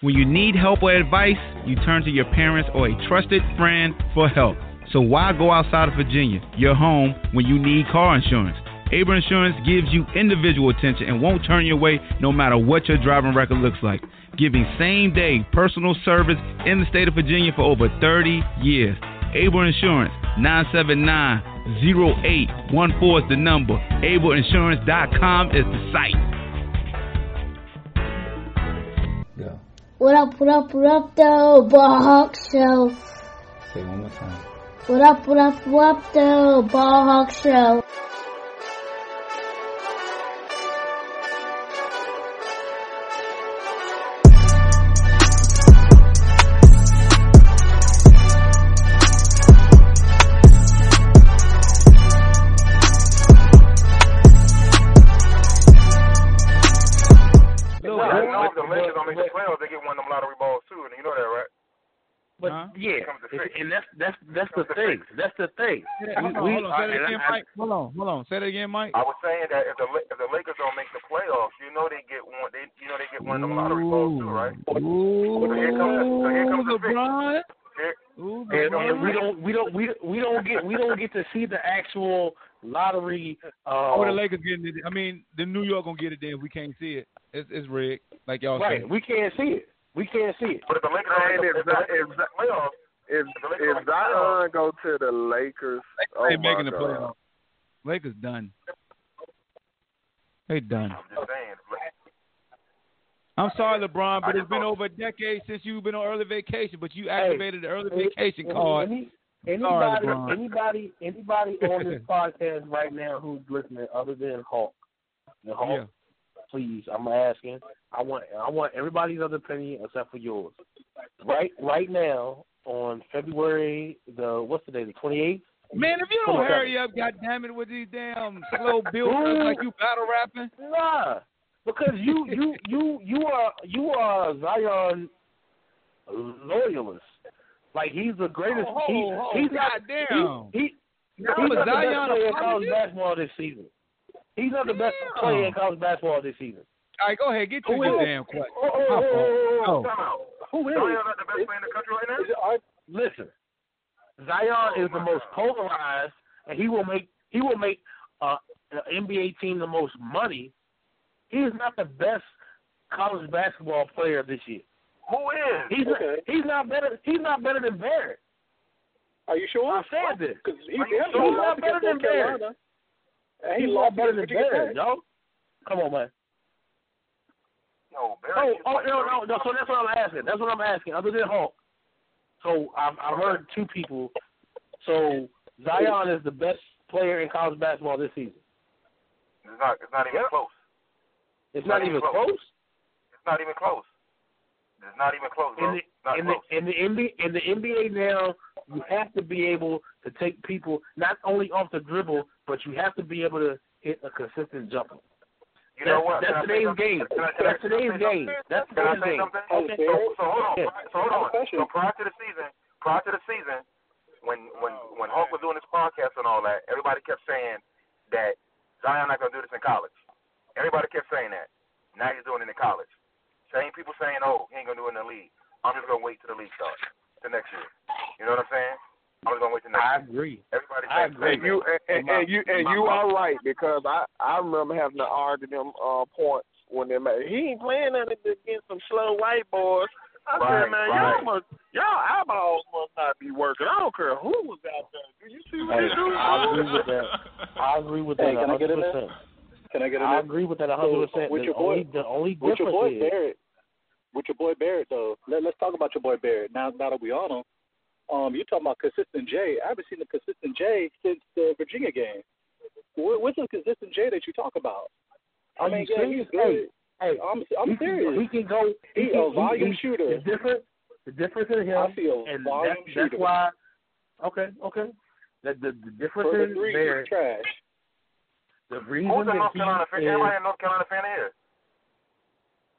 When you need help or advice, you turn to your parents or a trusted friend for help. So why go outside of Virginia, your home, when you need car insurance? Able Insurance gives you individual attention and won't turn you away no matter what your driving record looks like. Giving same day personal service in the state of Virginia for over 30 years. Able Insurance, 979 0814 is the number. AbleInsurance.com is the site. What up, what up, what up, though, Ball Hawk Show. Say one more time. What up, what up, what up, though, Ball Hawk Show. and that's that's that's the thing. That's the thing. Yeah, hold, on, we, hold on, say that again, Mike. Hold on, hold on. Say that again, Mike. I was saying that if the if the Lakers don't make the playoffs, you know they get one. They you know they get one of them lottery balls too, right? Ooh, so here comes the, so here comes LeBron. Here, Ooh, and, and we don't we don't we we don't get we don't get to see the actual lottery. Uh, oh, the Lakers getting it. I mean, the New York gonna get it. Then we can't see it. It's, it's rigged, like y'all right. Saying. We can't see it. We can't see it. But if the Lakers don't make the playoffs if if Zion go to the Lakers, oh they making the playoffs. Lakers done. They done. I'm just saying. I'm sorry, LeBron, but it's been over a decade since you've been on early vacation. But you activated hey, the early vacation card. Any, anybody, sorry, anybody, anybody on this podcast right now who's listening, other than Hawk, the Hawk, yeah. Please, I'm asking. I want, I want everybody's other opinion except for yours. Right, right now, on February the what's the day? The twenty eighth. Man, if you don't hurry up, God damn it, with these damn slow builders like you battle rapping. Nah, because you you you you are you are Zion loyalist. Like he's the greatest. Oh, he, oh, oh he's God not. damn. He, he, no, he's the Zion best player in college basketball this season. He's not the best damn. player in college basketball this season. All right, go ahead, get to Who your is? damn question. Oh, oh, oh, oh, oh, oh. Who is? Zion not the best player in the country right now. Listen, Zion is the most polarized, and he will make he will make uh, an NBA team the most money. He is not the best college basketball player this year. Who is? He's Okay. not, he's not better. He's not better than Barrett. Are you sure? I said this. Because he, Are he you had sure? a loss He's not better than North Carolina. And he He's lost better than against Virginia Barrett, yo. Come on, man. No, Barry. Oh, oh, like no, no, no. So that's what I'm asking. That's what I'm asking. Other than Hulk. So I've, I've heard two people. So Zion is the best player in college basketball this season. It's not. It's not even close. It's not, even close. It's not even close. It's not even close, bro. In the, It's not in the close. in the NBA in the NBA now, you have to be able to take people not only off the dribble, but you have to be able to hit a consistent jumper. You know what? That's, Can I today's game. Can I- can I That's say today's game. That's Can I today's game. Okay. So, so hold on. Yeah. So hold on. So prior to the season, prior to the season, when when when Hulk was doing his podcast and all that, everybody kept saying that Zion not gonna do this in college. Everybody kept saying that. Now he's doing it in college. Same people saying, "Oh, he ain't gonna do it in the league." I'm just gonna wait till the league starts, till next year. You know what I'm saying? I'm just gonna wait till next I year. agree. Everybody I saying agree. And you and, and, My- and you and my- you my- are right because I I remember having to argue them uh, points when they made. He ain't playing nothing against some slow white boys. I Right, said, man, right. y'all must y'all eyeballs must not be working. I don't care who was out there. Do you see what Hey, they do? I agree with that. I agree with that Hey, can I get in there? Can I get in I agree with that 100%. with your boy- only, the only With your boy is, Barrett, with your boy Barrett though, let, let's talk about your boy Barrett. Now, now that we on him, um, you talking about consistent J? I haven't seen the consistent J since the Virginia game. Where, where's the consistent J that you talk about? I Are mean, you yeah, serious? he's good. Hey, I'm I'm he serious. Can, he can go. He can, a volume he, shooter. The difference, the difference in him, I see a and volume that's, shooter. that's why. Okay, okay. The the, the difference For the in three, there, he's trash. the reason Who's a North Carolina fan? is, Everybody in North Carolina fan here.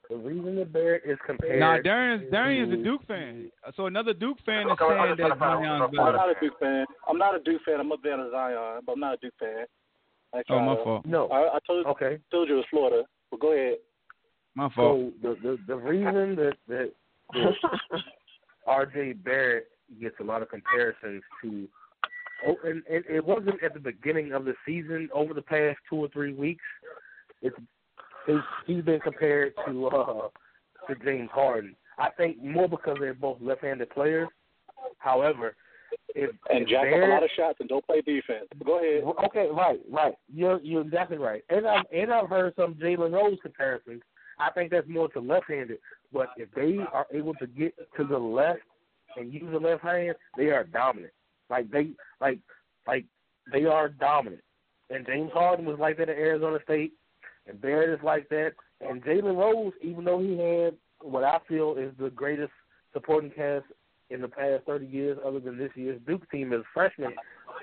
The reason that Barrett is compared. Now, Nah, Darian's is a Duke fan. So another Duke fan is Okay, I'm saying that to find out Zion's what's I'm better. up. not a Duke fan. I'm not a Duke fan. I'm a fan of Zion, but I'm not a Duke fan. I Oh, my try to- fault. No. I, I told Okay. told you it was Florida. But go ahead. My fault. So the the the reason that that R.J. Barrett gets a lot of comparisons to. Oh, and, and it wasn't at the beginning of the season. Over the past two or three weeks, it's, it's he's been compared to uh, to James Harden. I think more because they're both left-handed players. However, if and if jack up a lot of shots and don't play defense. Go ahead. Okay, right, right. You're you're exactly right. And I've and I've heard some Jalen Rose comparisons. I think that's more to left-handed. But if they are able to get to the left and use the left hand, they are dominant. Like they like like they are dominant. And James Harden was like that at Arizona State, and Barrett is like that. And Jalen Rose, even though he had what I feel is the greatest supporting cast in the past 30 years, other than this year's Duke team as freshmen,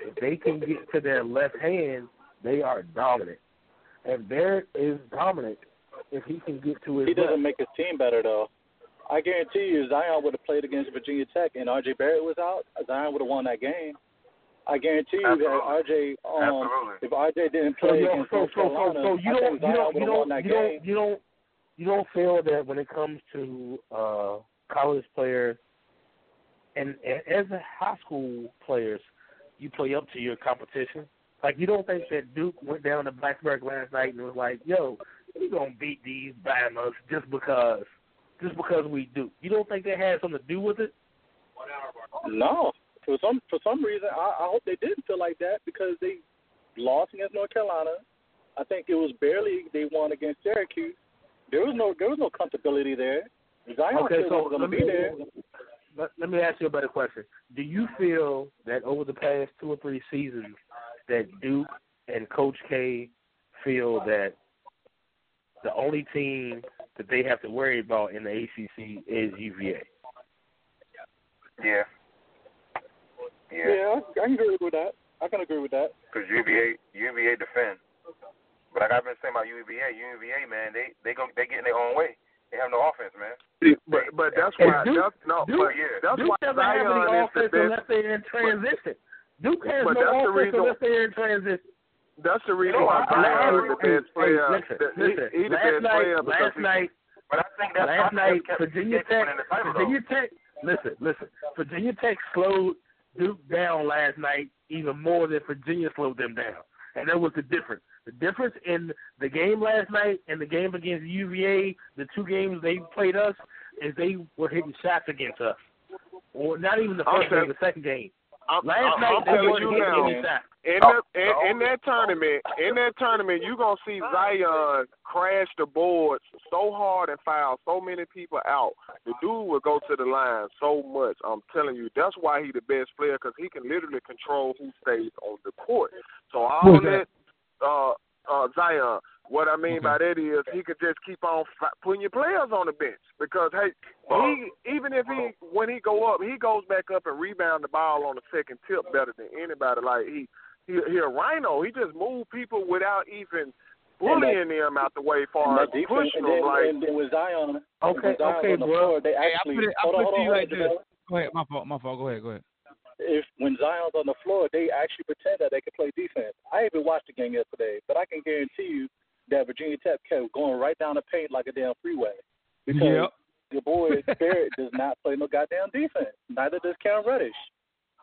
if they can get to their left hand, they are dominant. And Barrett is dominant if he can get to his. He doesn't left. make his team better though. I guarantee you, Zion would have played against Virginia Tech and R.J. Barrett was out. Zion would have won that game. I guarantee you that R.J. Um, Absolutely. if R.J. didn't play yo, against so, North so, so, Carolina, so you I don't, think you Zion don't, would you have don't, you don't, you don't, you don't feel that when it comes to uh college players and, and as a high school players, you play up to your competition. Like you don't think that Duke went down to Blacksburg last night and was like, "Yo, we gonna beat these Bamas just because, just because we do." You don't think that had something to do with it? No, for some for some reason, I, I hope they didn't feel like that because they lost against North Carolina. I think it was barely they won against Syracuse. There was no there was no comfortability there. Zion Okay, so was going let to me be there. let, let me ask you a better question. Do you feel that over the past two or three seasons that Duke and Coach K feel that the only team that they have to worry about in the ACC is UVA? Yeah. Yeah. Yeah, I, I can agree with that. I can agree with that. Because UVA UVA defend. But like I've been saying about UVA, UVA man, they they go they get in their own way. They have no offense, man. But but that's why Duke- that's no Duke- but yeah. that's Duke why doesn't have any Zion the offense unless they're in transition. Duke has But no that's the offense reason- unless they're in transition. That's the reason No, why I- I- Zion is the best player. Hey, listen, The- listen. he the last best night, player last he- night, But I think that's last night, Virginia Tech, winning the title, Virginia Tech. Listen, listen. Virginia Tech slowed Duke down last night even more than Virginia slowed them down, and that was the difference. The difference in the game last night and the game against UVA, the two games they played us, is they were hitting shots against us. Or not even the first game, the second game. I'm, Last I'm, night I'm telling you now. In Oh, the in, oh. in that tournament, in that tournament, you gonna see Zion crash the boards so hard and foul so many people out. The dude will go to the line so much. I'm telling you, that's why he the best player because he can literally control who stays on the court. So all Who's that, that? uh, uh, Zion. What I mean Okay. by that is he could just keep on fi- putting your players on the bench because hey, he even if he when he go up, he goes back up and rebound the ball on the second tip better than anybody. Like he he he a rhino. He just move people without even bullying them out the way far as that defense, pushing and them like and then with Zion, Okay, with Zion okay, on the bro. floor, they Hey, I actually put it, I hold put on, it hold to on, you hold like this. Jamel. Go ahead, my fault, my fault. Go ahead, go ahead. if when Zion's on the floor, they actually pretend that they can play defense. I even watched the game yesterday, but I can guarantee you that Virginia Tech kept going right down the paint like a damn freeway because Yep. your boy Barrett does not play no goddamn defense. Neither does Cam Reddish.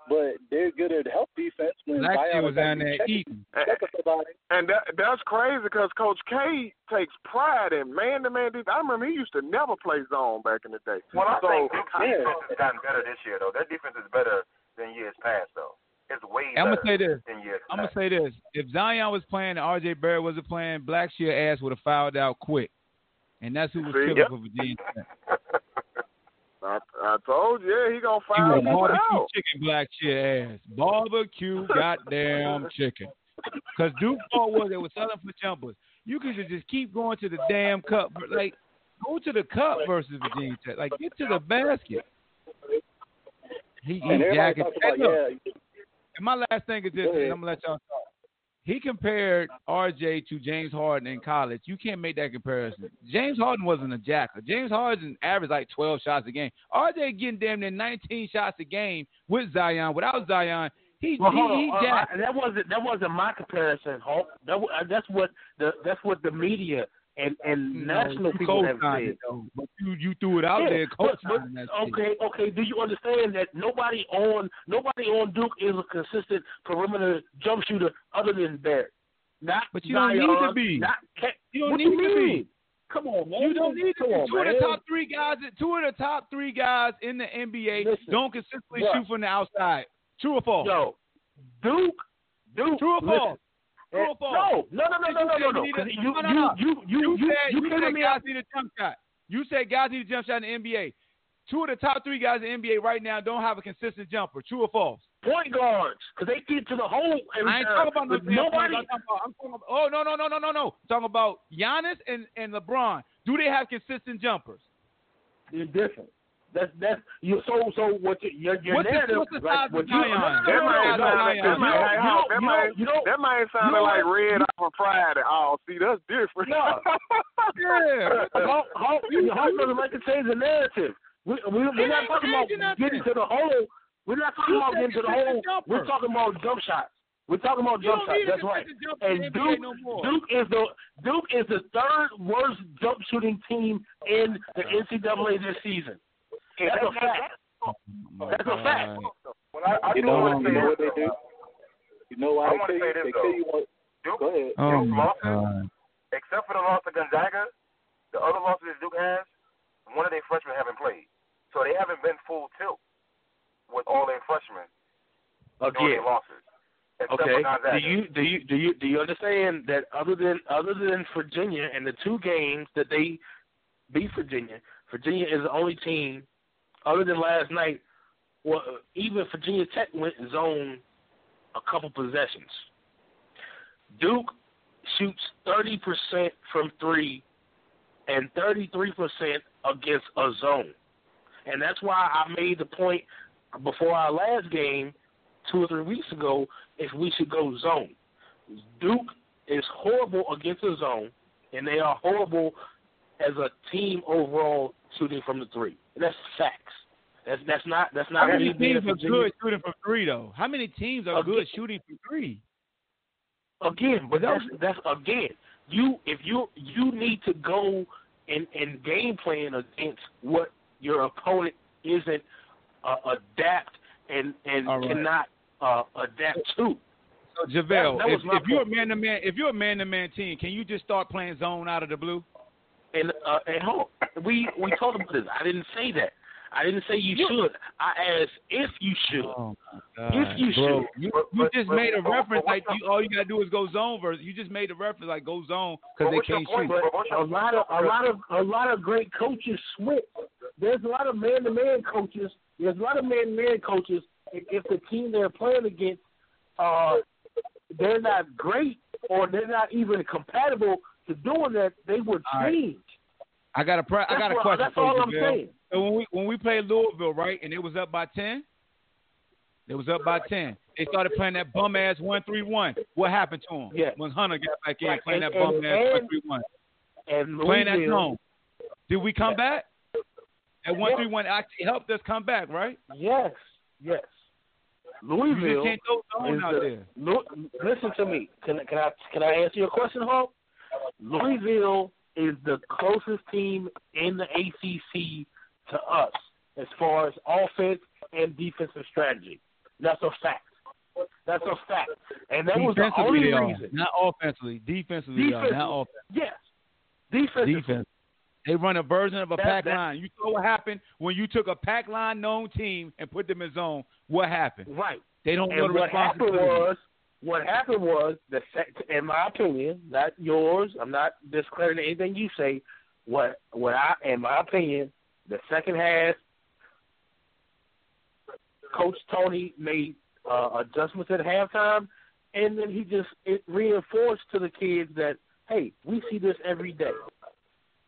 But they're good at help defense when Last year Zion was down actually there checking, eating. checking somebody. And that that's crazy because Coach K takes pride in man to man defense. I remember he used to never play zone back in the day. Well, I so think Duke's yeah. defense has gotten better this year, though. Their defense is better than years past, though. It's way I'm gonna say this. than years I'm gonna say this. If Zion was playing and RJ Barrett wasn't playing, Blackshear ass would have fouled out quick. And that's who was See? killing Yep. for Virginia Tech. I, I told you, yeah, he gonna He foul was people barbecue out. chicken Blackshear ass. Barbecue goddamn chicken. Because Duke thought was they were selling for jumpers. You could just keep going to the damn cup. Like, go to the cup versus Virginia Tech. Like, get to the basket. He, he And everybody jacking. talks Hey, about, look, yeah, and my last thing is this, and I'm gonna let y'all talk. He compared RJ to James Harden in college. You can't make that comparison. James Harden wasn't a jacker. James Harden averaged like 12 shots a game. RJ getting damn near 19 shots a game with Zion. Without Zion, he Well, he, hold on. he Uh. I- that wasn't that wasn't my comparison, Hulk. That, uh, that's what the that's what the media and and no, national people have said. But you you threw it out yeah, there. But, but, okay, okay. Do you understand that nobody on nobody on Duke is a consistent perimeter jump shooter other than Barrett? Not but you Zion, don't need to be. Not, you don't what need you to be. Come on, man. You don't need to. Come on, two man. of the top three guys, two of the top three guys in the NBA Listen, don't consistently what? shoot from the outside. True or false? Yo, Duke, Duke. True or false? True or false? No, no, no, no, no, no, no, no. You, You, no, no, no. you, you, you, you, said, you, you came said guys need a jump shot. You said guys need a jump shot in the NBA. Two of the top three guys in the NBA right now don't have a consistent jumper. True or false? Point guards, because they get to the hole every I ain't time. talking about no nobody. I'm talking about, I'm talking about, oh no no no no no no. I'm talking about Giannis and, and LeBron. Do they have consistent jumpers? They're different. That's that's you. So so what you, your your What's the- narrative? what's like, what you, Zion? That might no, no, sound like no, that no, might you hang don't- on. That you might don't- you that might sound like red off on Friday. Oh, see, that's different. No. Yeah. Hulk, Hulk, Hulk doesn't like to change the narrative. We, we, we're It not talking about nothing. getting to the hole. We're not talking You about getting to the consistent hole. We're talking about jump shots. We're talking about jump shots. That's right. consistent jumper in And Duke, no. Duke is the Duke is the third worst jump shooting team in the NCAA this season. That's a fact. Oh that's a fact. Well, I, I You know, want to you know what they do? You know why I they wanna tell say you? this, They tell though. you what. Duke, Go ahead. Oh Duke my losses, god. except for the loss to Gonzaga, the other losses Duke has, one of their freshmen haven't played. So they haven't been full tilt with all their freshmen during Again. their losses. Except Okay. Do you do you do you do you understand that other than other than Virginia and the two games that they beat Virginia, Virginia is the only team other than last night. Well, even Virginia Tech went zone a couple possessions. Duke shoots thirty percent from three and thirty three percent against a zone, and that's why I made the point before our last game two or three weeks ago if we should go zone. Duke is horrible against the zone, and they are horrible as a team overall shooting from the three. That's facts. That's that's not that's not How many teams are good shooting from three though? How many teams are Again- good shooting from three? Again, but that's that's again. You if you you need to go and and game plan against what your opponent isn't uh, adapt and and right. cannot uh, adapt to. So JaVale, That- that if, if you're a man to man, if you're a man to man team, can you just start playing zone out of the blue? And uh, and hold, we we talked about this. I didn't say that. I didn't say you should. I asked if you should. Oh If you bro, should. you, But- you but- just but- made a but- reference but like you, all you gotta do is go zone versus. You just made a reference like go zone because they can't point? shoot. But a lot of a lot of a lot of great coaches switch. There's a lot of man to man coaches. There's a lot of man to man coaches. If if the team they're playing against, uh, they're not great or they're not even compatible to doing that, they would change. I got a pre- I got a question that's for all you, I'm saying. So when we when we played Louisville, right, and it was up by ten, it was up by ten. They started playing that bum ass one three one. What happened to them? Yeah. When Hunter got back in Right, playing and- that bum and- ass one three one, And playing that zone. Did we come Yeah. back? That one three one actually helped us come back, right? Yes, yes. Louisville can't throw is out the- there. Listen to me. Can can I can I answer your question, Hawk? Louisville is the closest team in the ACC to us as far as offense and defensive strategy. That's a fact. That's a fact, and that was the Defensively, only reason. Not offensively. Defensively. Defensively. not offensively. Yes, defense. Defense. They run a version of a That- pack that- line. You saw what happened when you took a pack line known team and put them in zone. What happened? Right. They don't know the what happened was, what happened was, the in my opinion, not yours. I'm not discrediting anything you say. What, what I, in my opinion, the second half, Coach Tony made uh, adjustments at halftime, and then he just it reinforced to the kids that, hey, we see this every day.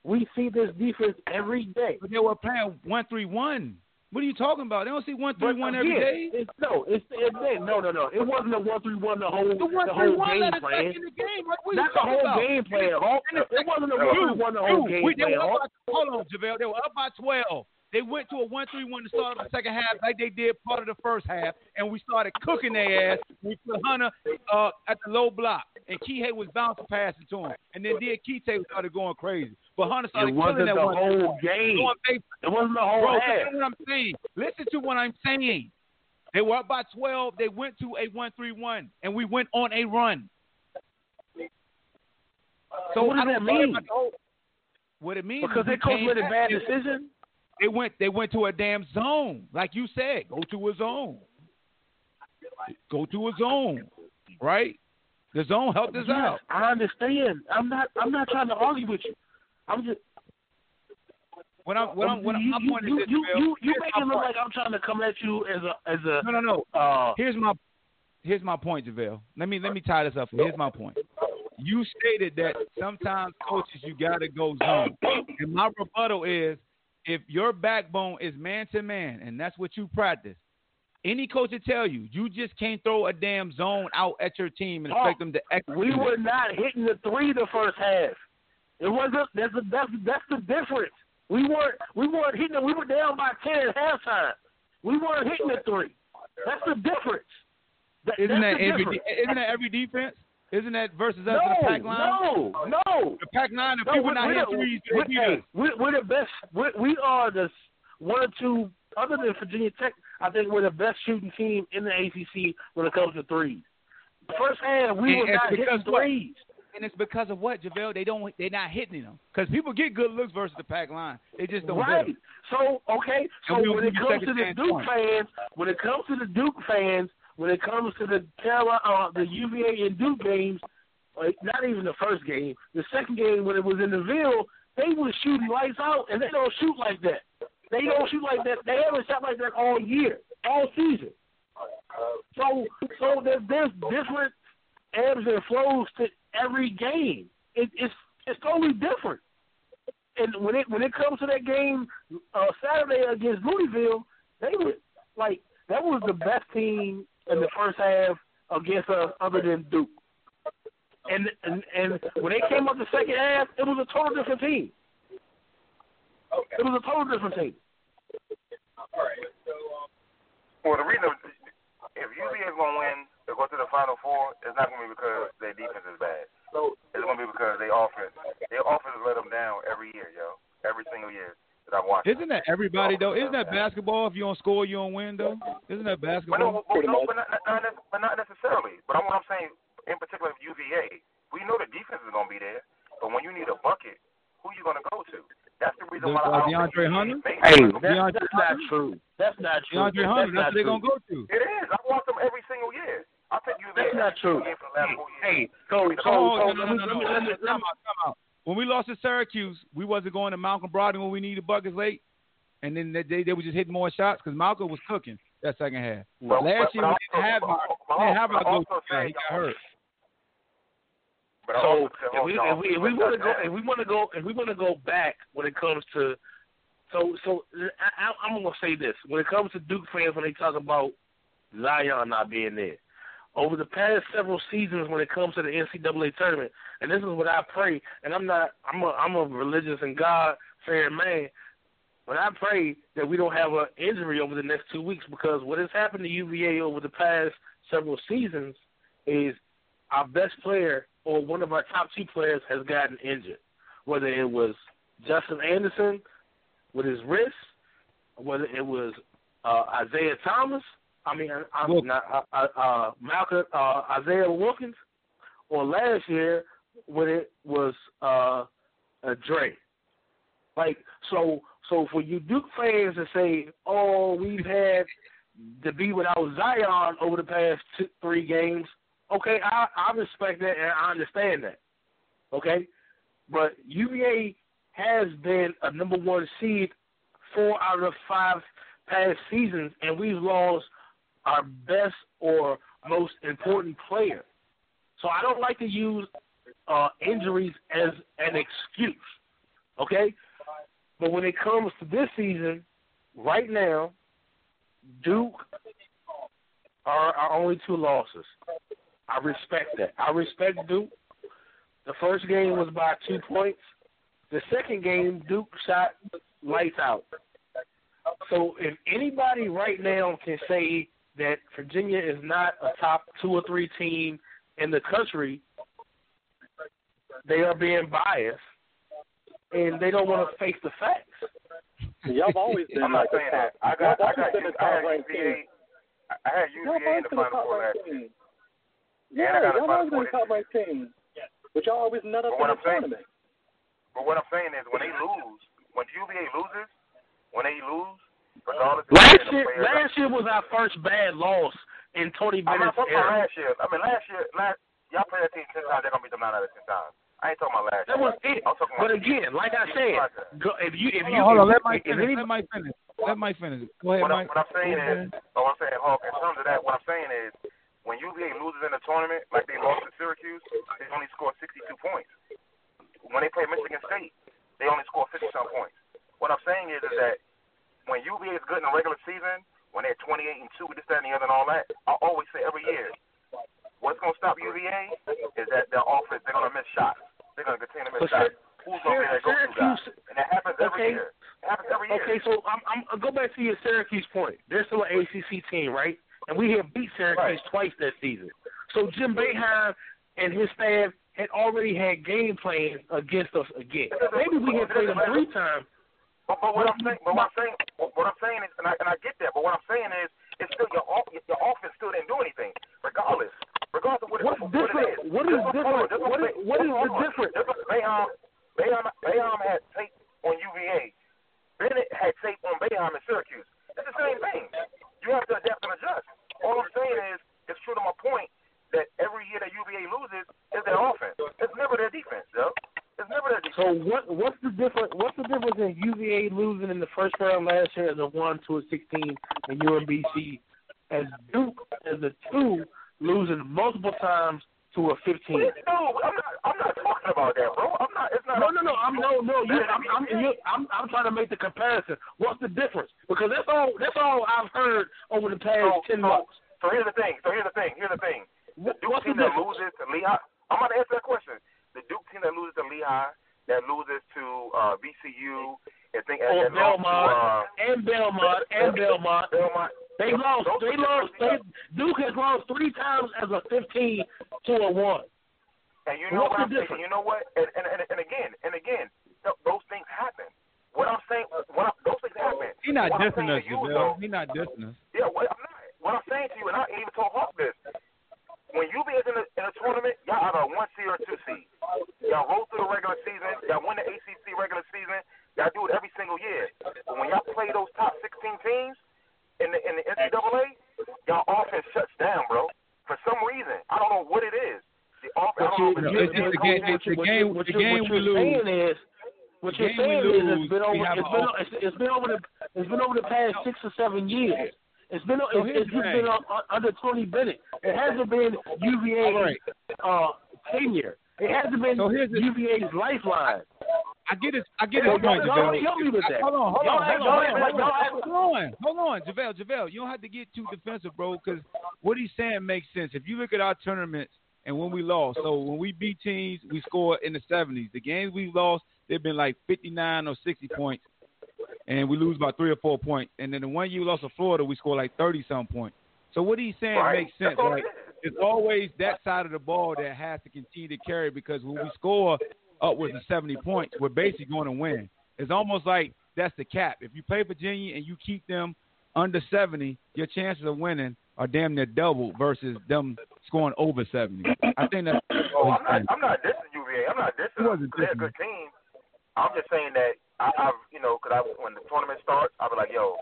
We see this defense every day. But they were playing one three one. What are you talking about? They don't see one three one uh, every again, day. It's, no, it's, it's no, no, no. It wasn't a one three one the whole The one the whole one game plan. the game. Like, Not the whole about? game plan. In It wasn't a one three one the whole dude, game we, plan, were up Hawk. by, hold on, JaVale. They were up by twelve. They went to a one-three-one to start the second half, like they did part of the first half, and we started cooking their ass. We put Hunter uh, at the low block, and Kihei was bouncing passes to him, and then Kite started going crazy. But Hunter started it wasn't killing that the one. whole game. It wasn't the whole Bro, half. listen to what I'm saying. Listen to what I'm saying. They were up by 12. They went to a one-three-one, and we went on a run. So what does I don't that mean? about the whole- What it means Because they coach made a bad decision. They went. They went to a damn zone, like you said. Go to a zone. Go to a zone, right? The zone helped us Yes, out. I understand. I'm not. I'm not trying to argue with you. I'm just. When I'm, when I'm, when you, I'm you, pointing you, this, you, Bill, you, you make it look point. like I'm trying to come at you as a as a No, no, no. uh Here's my here's my point, JaVale. Let me let me tie this up. Here's my point. You stated that sometimes coaches you gotta go zone. And my rebuttal is if your backbone is man to man and that's what you practice, any coach will tell you, you just can't throw a damn zone out at your team and expect oh, them to execute. we were not hitting the three the first half. It wasn't. That's the that's that's the difference. We weren't we weren't hitting. it. We were down by ten at halftime. We weren't hitting the three. That's the difference. That, Isn't that every difference. de- isn't that every defense? Isn't that versus us no, in the pack line? no, no. The pack line, if No, people we're, not hitting the, threes, we're, they beat hey, us. we're, we're the best. We're, we are the one or two, other than Virginia Tech. I think we're the best shooting team in the ACC when it comes to threes. First half, we And were not hitting because what? threes. And it's because of what, JaVale? They don't. They're not hitting them because people get good looks versus the pack line. They just don't Right. So okay. So when it comes to the Duke points. fans, when it comes to the Duke fans, when it comes to the Carolina, uh, the UVA and Duke games, like not even the first game, the second game when it was in the Ville, they were shooting lights out, and they don't shoot like that. They don't shoot like that. They haven't shot like that all year, all season. So, so there's, there's different ebbs and flows to every game. It, it's it's totally different. And when it when it comes to that game uh, Saturday against Louisville, they were like that was the best team in the first half against us, other than Duke. And and and when they came up the second half, it was a total different team. It was a total different team. All right. Um, well, the reason if UVA is going to win to go to the Final Four, it's not going to be because their defense is bad. It's going to be because they offense, their offense let them down every year, yo. Every single year that I've watched. Isn't that everybody though? Isn't that basketball? If you don't score, you don't win though. Isn't that But basketball? no, but, no, but not, not, not, but not necessarily. But I'm, what I'm saying, in particular, with UVA, we know the defense is going to be there. But when you need a bucket, who you going to go to? That's the reason The- why uh, I don't DeAndre think Hunter? Hey, that's, DeAndre that's not true. That's not true. DeAndre Hunter. That's That's not what they're true. gonna go to. It is. I watch them every single year. I think UVA. That's not true. every year for the last four years. Hey, Oh, Time me out, time out. When we lost to Syracuse, we wasn't going to Malcolm Brogdon when we needed buckets late, and then they they, they were just hitting more shots because Malcolm was cooking that second half. But- Last but- year but we didn't have also- we didn't have our go also guy. He got hurt. But So if we if we if we want to go if we want to go if we want to go back when it comes to so so I, I, I'm gonna say this when it comes to Duke fans when they talk about Zion not being there over the past several seasons when it comes to the NCAA tournament and this is what I pray and I'm not I'm a I'm a religious and God fearing man but I pray that we don't have an injury over the next two weeks because what has happened to UVA over the past several seasons is our best player or one of our top two players has gotten injured, whether it was Justin Anderson with his wrist, whether it was uh, Isaiah Thomas, I mean, Wilkins. I'm not uh, uh, Malcolm uh, Isaiah Wilkins, or last year when it was uh, uh, Dre. Like so, so for you Duke fans to say, "Oh, we've had to be without Zion over the past two, three games," okay, I, I respect that and I understand that. Okay, but UVA has been a number one seed four out of five past seasons, and we've lost our best or most important player. So I don't like to use uh, injuries as an excuse. Okay, but when it comes to this season, right now, Duke are our only two losses. I respect that. I respect Duke. The first game was by two points. The second game, Duke shot lights out. So if anybody right now can say that Virginia is not a top two or three team in the country, they are being biased and they don't want to face the facts. Y'all have always been I'm like not saying that. I got, y'all I got, you, I top had UVA. team. I had UVA in the Final top Four last year. Yeah, Yeah, I got a y'all always been Four the top this ranked team. But y'all always nut up But in the saying- tournament. But what I'm saying is, when they lose, when UVA loses, when they lose, regardless. Last year, players, last year was our first bad loss in Tony Bennett's talking about era. last year. I mean, last year, last y'all play that team ten times, they're gonna beat them nine out of ten times. I ain't talking about last That year. was it. I'm talking But about again, like I said, go, if you if you Hold on, if, let Mike finish. Let Mike finish. Let Mike finish. Go ahead, what, Mike. I'm, what I'm saying is, oh, I'm saying, Hawk, in terms of that, what I'm saying is, when UVA loses in the tournament, like they lost to Syracuse, they only score 62 points. When they play Michigan State, they only score 50 some points. What I'm saying is, is that when UVA is good in the regular season, when they're 28 and 2, this, that, and the other, and all that, I always say every year, what's going to stop UVA is that their offense, they're going to miss shots. They're going to continue to miss shots. Who's going to be that go-to guy? And that happens every Okay. year. It happens every year. Okay, so I'm, I'm I'll go back to your Syracuse point. They're still an ACC team, right? And we have beat Syracuse Right. twice this season. So Jim Boeheim and his staff had already had game plans against us again. Maybe we can play them three times. But, but what I'm saying, but what I'm saying, what I'm saying is, and I, and I get that. But what I'm saying is, it's still your off, your offense still didn't do anything, regardless, regardless of what, What's what different? it is. What is This different? What is what is the difference? Boeheim, Boeheim, Boeheim had tape on UVA. Bennett had tape on Boeheim in Syracuse. It's the same thing. You have to adapt and adjust. All I'm saying is, it's true to my point that every year that UVA loses is their offense. It's never their defense, yo. It's never defense. So what what's the difference? What's the difference in UVA losing in the first round last year as a one to a sixteen and UMBC as Duke as a two losing multiple times to a fifteen? No, I'm not. I'm not talking about that, bro. I'm not. It's not. No, no, no. I'm no, no. You, I'm, I'm, you, I'm, I'm trying to make the comparison. What's the difference? Because that's all. That's all I've heard over the past So, ten so, months. so here's the thing. So here's the thing. Here's the thing. The Duke What's the team that difference? loses to Lehigh. I'm going to answer that question. The Duke team that loses to Lehigh, that loses to uh, VCU, I think, and, Or and lost to, Belmont uh, and Belmont and Belmont. Belmont. They Those- lost. those They are lost. They, Duke has lost three times as a fifteen to a one. And you know What's what I'm saying? You know what? And, and, and, and again, and again, those things happen. What I'm saying, what I, those things happen. He not What I'm dissing saying us, you, Javale. though, He not dissing us. Yeah, what I'm not. What I'm saying to you, and I ain't even told Hawk this. When you be in a, in a tournament, y'all either a one seed or two seed. Y'all roll through the regular season. Y'all win the ACC regular season. Y'all do it every single year. But when y'all play those top 16 teams in the in the NCAA, y'all offense shuts down, bro. For some reason, I don't know what it is. The offense. I don't know if you- it's it's the game- it's the game- what the you're, game what we you're lose. saying is, what The you're game we saying is, it's been over. have It's an been, it's, it's been over the. It's been over the past six or seven years. It's been. So It's, it's just been uh, under Tony Bennett. It hasn't been UVA's All right. uh, tenure. It hasn't been So here's the- UVA's lifeline. I get it. I get Y'all- his point, y'all Javale. kill me with that. Hold on, hold on, hold on, hold on, hold on, hold on, Javale, Javale. You don't have to get too defensive, bro, because what he's saying makes sense. If you look at our tournaments and when we lost, so when we beat teams, we scored in the 70s. The games we lost, they've been like 59 or 60 points, and we lose by three or four points. And then the one year we lost to Florida, we scored like 30 some points. So what he's saying Right. makes sense. Like it is. always that side of the ball that has to continue to carry because when we score upwards of 70 points, we're basically going to win. It's almost like that's the cap. If you play Virginia and you keep them under 70, your chances of winning are damn near double versus them scoring over 70. I think that's Oh, I'm not. I'm not dissing UVA. I'm not dissing. wasn't them. They're a good team. I'm just saying that I, I've, you know, because I, when the tournament starts, I'll be like, yo,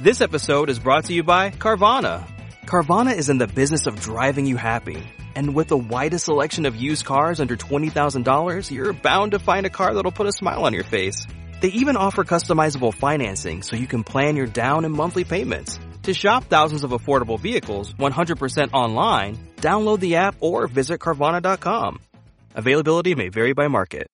This episode is brought to you by Carvana. Carvana is in the business of driving you happy. And with the widest selection of used cars under $20,000, you're bound to find a car that'll put a smile on your face. They even offer customizable financing so you can plan your down and monthly payments. To shop thousands of affordable vehicles 100% online, download the app or visit Carvana.com. Availability may vary by market.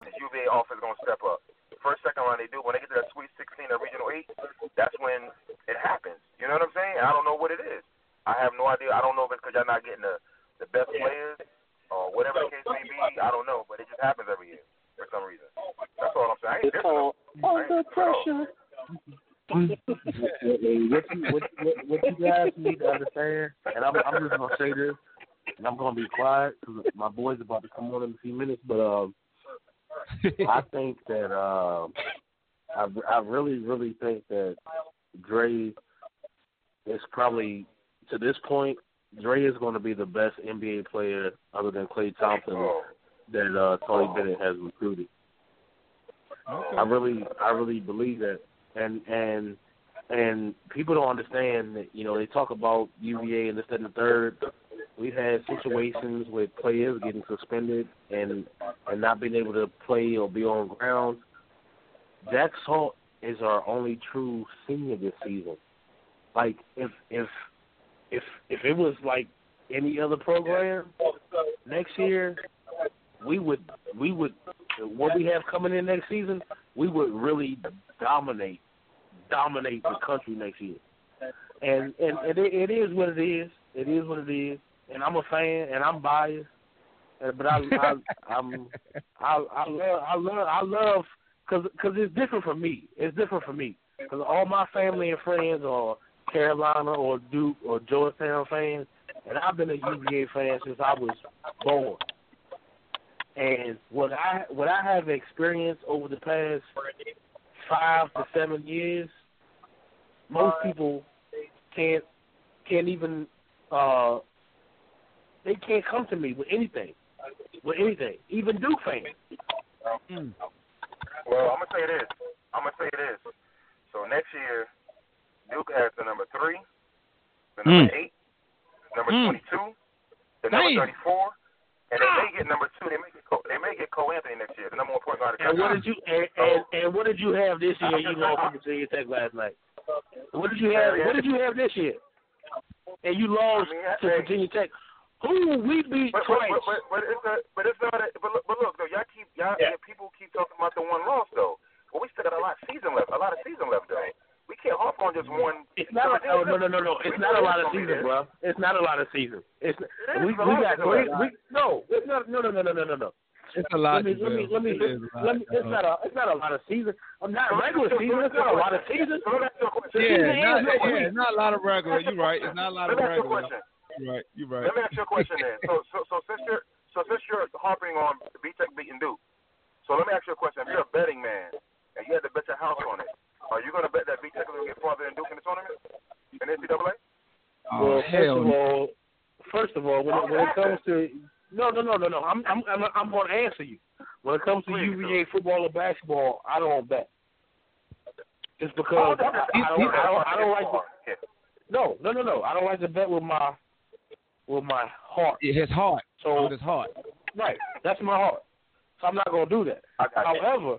the UVA offense is going to step up. First, second round, they do. When they get to that Sweet 16 or Regional 8, that's when it happens. You know what I'm saying? I don't know what it is. I have no idea. I don't know if it's because y'all not getting the, the best players or whatever the case may be. I don't know, but it just happens every year for some reason. That's all I'm saying. I ain't It's dissing them. called I ain't under dissing them at all. pressure. what, you, what, what, what you guys need to understand, and I'm, I'm just gonna say this, and I'm gonna be quiet because my boy's about to come on in a few minutes. But um, I think that uh, I, I really, really think that Dre is probably to this point. Dre is going to be the best NBA player other than Klay Thompson that uh, Tony Bennett has recruited. Okay. I really, I really believe that, and and and people don't understand that. You know, they talk about UVA and this and the third. We've had situations with players getting suspended and and not being able to play or be on ground. Jack Salt is our only true senior this season. Like if if if if it was like any other program next year, we would we would what we have coming in next season, we would really dominate dominate the country next year. And and, and it, it is what it is. It is what it is. And I'm a fan, and I'm biased. But I, I I'm I I love I love I love because cause it's different for me. It's different for me because all my family and friends are Carolina or Duke or Georgetown fans, and I've been a UVA fan since I was born. And what I what I have experienced over the past five to seven years, most people can't can't even uh they can't come to me with anything. With anything. Even Duke fans. Mm. Well, I'm gonna say this. I'm gonna say this. So next year, Duke has the number three, the number mm. eight, number mm. twenty-two, the number thirty-four, and they may get number two. They may get Co- they may get Cole Anthony next year, the number one point guard. And what did you and, and, and what did you have this year? You lost from Virginia Tech last night. What did you have? What did you have this year? And you lost I mean, to Virginia Tech. Who we beat but, twice? But, but, but, it's a, but it's not. A, but, look, but look, though, y'all keep y'all yeah. people keep talking about the one loss though. But we still got a lot of season left. A lot of season left though. We can't harp on just one. It's not. A, oh, no, no, no, no. It's not a lot of season, bro. It's not a lot of season. It's it we we got three. We, no, it's not. No, no, no, no, no, no, no. It's a lot. Let me, let me, let me, let me, it's not a, it's not a lot of season. I'm not regular season. It's not a lot of season. Yeah, not, yeah, not a lot of regular. You're right. It's not a lot of regular. You're right. You're right. Let me ask you a question then. So, so, so since you're, so since you're harping on B Tech beating Duke, so let me ask you a question. If you're a betting man and you had to bet your house on it, are you going to bet that B Tech is going to get farther than Duke in the tournament in NCAA? Oh, well, hell first of all, first of all, when, it, when it comes to no, no, no, no, no, I'm I'm I'm, I'm going to answer you. When it comes to UVA football or basketball, I don't bet. Just because oh, I, I, I, don't, I don't, I don't like. To, no, no, no, no. I don't like to bet with my with my heart. His heart. So with his heart. Right. That's my heart. So I'm not gonna do that. However,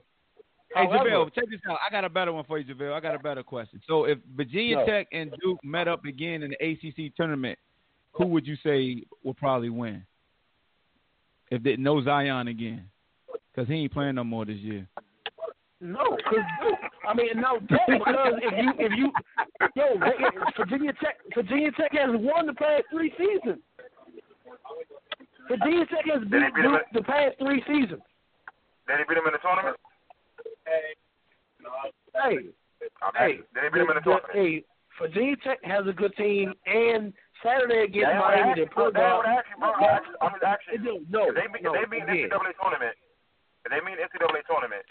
Hey However, JaVale, check this out. I got a better one for you, JaVale. I got a better question. So if Virginia no. Tech and Duke met up again in the ACC tournament, who would you say will probably win? If they no Zion again, because he ain't playing no more this year. No, because I mean no, because if you if you yo Virginia Tech Virginia Tech has won the past three seasons. Virginia Tech has beat Duke the past three seasons. Did he beat him in the tournament? Hey, hey, they beat him in the tournament. Hey, Virginia Tech has a good team, and Saturday against Miami, they put down. I'm just asking. No, if they meet, no, they meet the NCAA tournament, if they the NCAA tournament,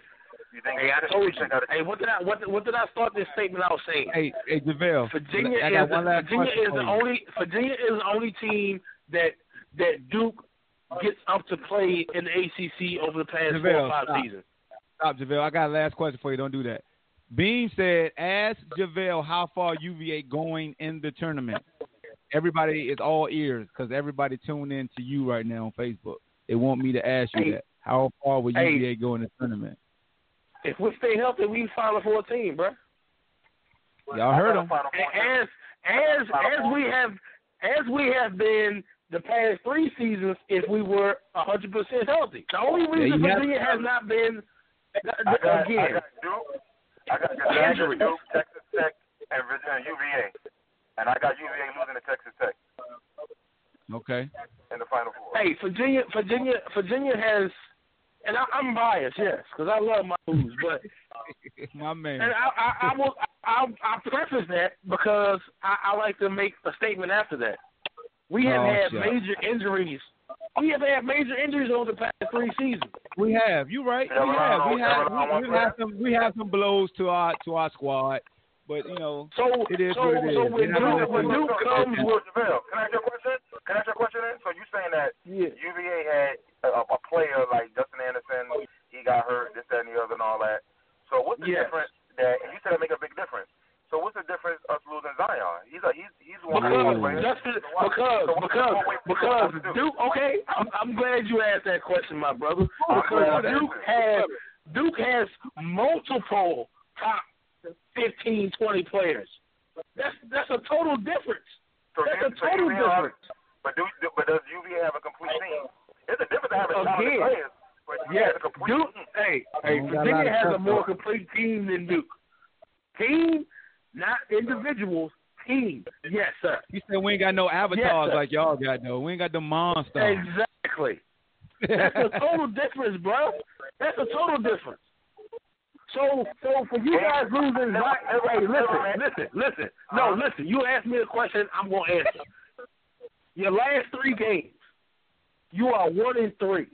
you think? Hey, I told you. Hey, what did I what, what did I start this statement out saying? Hey, hey, JaVale. Virginia I got is one last Virginia is the you. only Virginia is the only team that that Duke gets up to play in the ACC over the past JaVale, four or five stop. seasons. Stop, JaVale. I got a last question for you. Don't do that. Bean said, ask JaVale how far UVA going in the tournament. Everybody is all ears because everybody tuned in to you right now on Facebook. They want me to ask you Hey. that. How far will Hey. UVA go in the tournament? If we stay healthy, we final fourteen, bro. Y'all heard him. As as as we have as we have been the past three seasons, if we were hundred percent healthy. The only reason you have- Virginia has not been I got, I got Duke, I got Gonzaga, Injury. Duke, Texas Tech, and Virginia UVA, and I got UVA losing to Texas Tech Okay. in the Final Four. Hey, Virginia, Virginia, Virginia has, and I, I'm biased, yes, because I love my Blues, but My man. and I, I, I will, I I preface that because I, I like to make a statement after that. We have Oh, had shit. major injuries. We have had major injuries over the past three seasons. We have. You right. We have. I We have. but We, we have some. We have some blows to our to our squad, but you know, So it is so what it is. so when have Duke, when them- Duke comes with Javale, can I ask you a question? Can I ask you a question? Then? So you saying that yeah. UVA had a, a player like Justin Anderson, he got hurt, this, that, and the other, and all that. So what's the Yes. difference that? And you said it make a big difference. So what's the difference us losing Zion? He's a he's he's one of Because the players. Justin, So because so what's the because one because us to do? Duke. Okay, I'm I'm glad you asked that question, my brother. Because. Duke has Duke has multiple top 15, 20 players. That's that's a total difference. So That's you- a so total UVA have- difference. But do but does UVA have a complete team? It's a difference to having talented Again. players, but you Yes, have a complete Duke. team. Hey, hey, Don't got a lot Virginia of has a more complete team than Duke. Team, not individuals. Team. Yes, sir. you said we ain't got no avatars sir. like y'all got though. We ain't got the monsters. Exactly. That's a total difference, bro. That's a total difference. So, so for you guys losing, Never- right, never- hey, listen, listen, listen. No, Uh-huh. listen. You asked me a question, I'm gonna answer. Your last three games, you are one in three.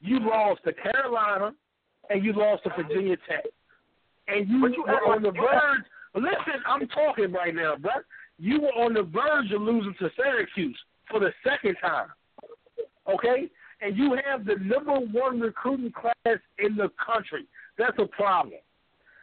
You lost to Carolina, and you lost to Virginia Tech, and you, you were on the like- you act- verge. Listen, I'm talking right now, bro. You were on the verge of losing to Syracuse for the second time okay? And you have the number one recruiting class in the country. That's a problem.